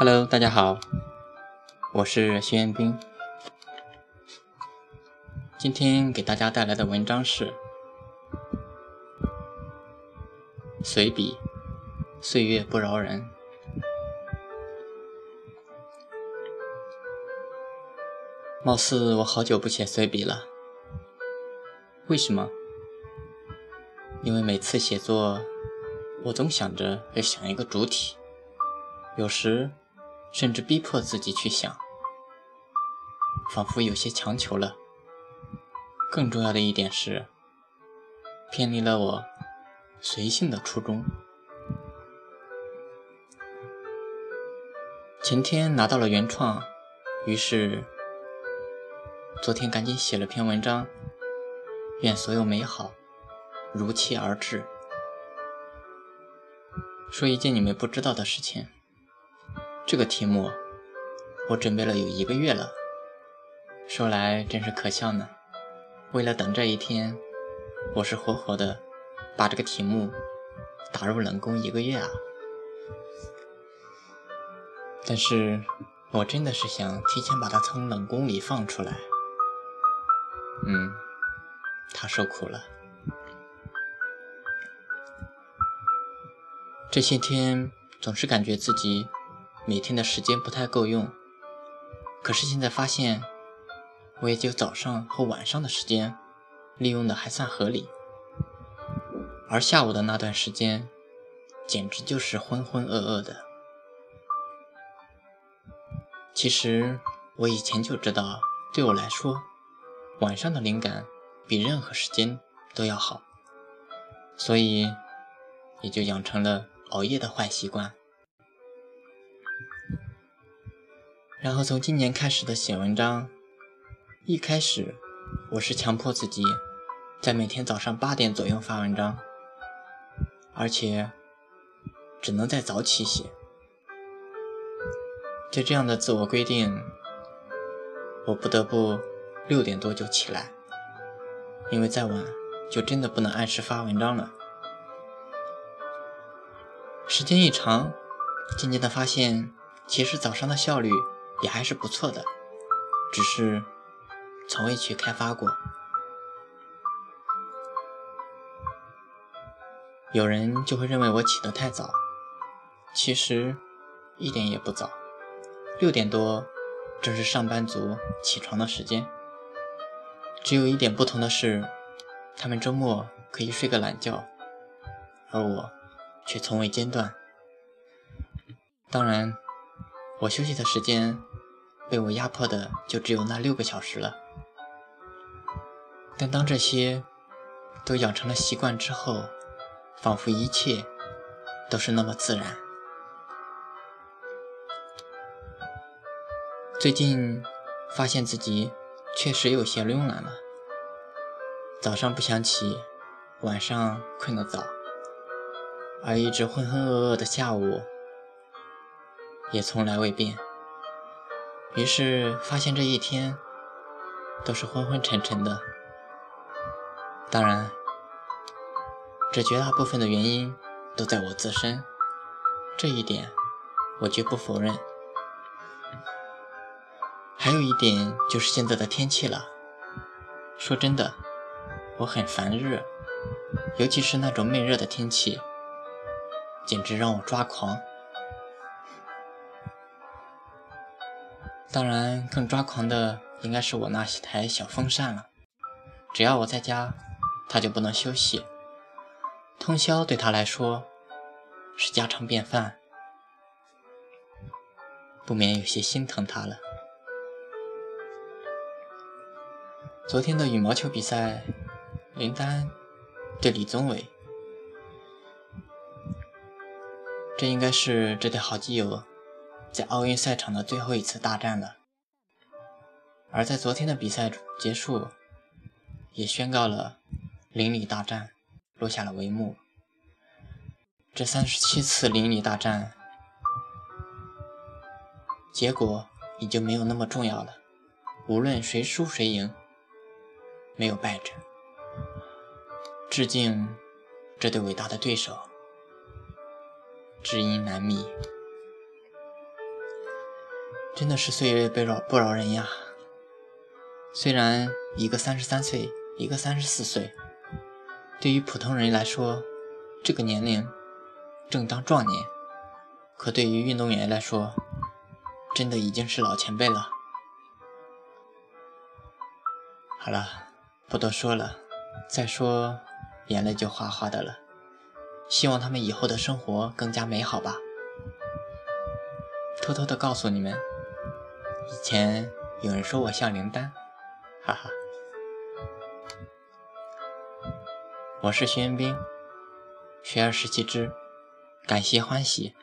Hello，大家好，我是徐彦斌。今天给大家带来的文章是《随笔：岁月不饶人》。貌似我好久不写随笔了，为什么？因为每次写作，我总想着要想一个主体，有时甚至逼迫自己去想，仿佛有些强求了。更重要的一点是，偏离了我随性的初衷。前天拿到了原创，于是昨天赶紧写了篇文章，愿所有美好。如期而至。说一件你们不知道的事情，这个题目我准备了有一个月了。说来真是可笑呢。为了等这一天，我是活活的把这个题目打入冷宫一个月啊。但是我真的是想提前把它从冷宫里放出来。嗯，他受苦了。这些天总是感觉自己每天的时间不太够用，可是现在发现，我也就早上和晚上的时间利用的还算合理，而下午的那段时间简直就是浑浑噩噩的。其实我以前就知道，对我来说，晚上的灵感比任何时间都要好，所以也就养成了。熬夜的坏习惯，然后从今年开始的写文章，一开始我是强迫自己在每天早上八点左右发文章，而且只能在早起写。就这样的自我规定，我不得不六点多就起来，因为再晚就真的不能按时发文章了。时间一长，渐渐的发现，其实早上的效率也还是不错的，只是从未去开发过。有人就会认为我起得太早，其实一点也不早，六点多正是上班族起床的时间。只有一点不同的是，他们周末可以睡个懒觉，而我。却从未间断。当然，我休息的时间被我压迫的就只有那六个小时了。但当这些都养成了习惯之后，仿佛一切都是那么自然。最近发现自己确实有些慵懒了，早上不想起，晚上困得早。而一直浑浑噩噩的下午，也从来未变。于是发现这一天都是昏昏沉沉的。当然，这绝大部分的原因都在我自身，这一点我绝不否认。还有一点就是现在的天气了。说真的，我很烦热，尤其是那种闷热的天气。简直让我抓狂！当然，更抓狂的应该是我那台小风扇了。只要我在家，它就不能休息。通宵对他来说是家常便饭，不免有些心疼他了。昨天的羽毛球比赛，林丹对李宗伟。这应该是这对好基友在奥运赛场的最后一次大战了。而在昨天的比赛结束，也宣告了邻里大战落下了帷幕。这三十七次邻里大战，结果已经没有那么重要了。无论谁输谁赢，没有败者。致敬这对伟大的对手。知音难觅。真的是岁月不饶不饶人呀。虽然一个三十三岁，一个三十四岁，对于普通人来说，这个年龄正当壮年，可对于运动员来说，真的已经是老前辈了。好了，不多说了，再说眼泪就哗哗的了。希望他们以后的生活更加美好吧。偷偷的告诉你们，以前有人说我像林丹，哈哈。我是徐彦斌，学而时习之，感谢欢喜。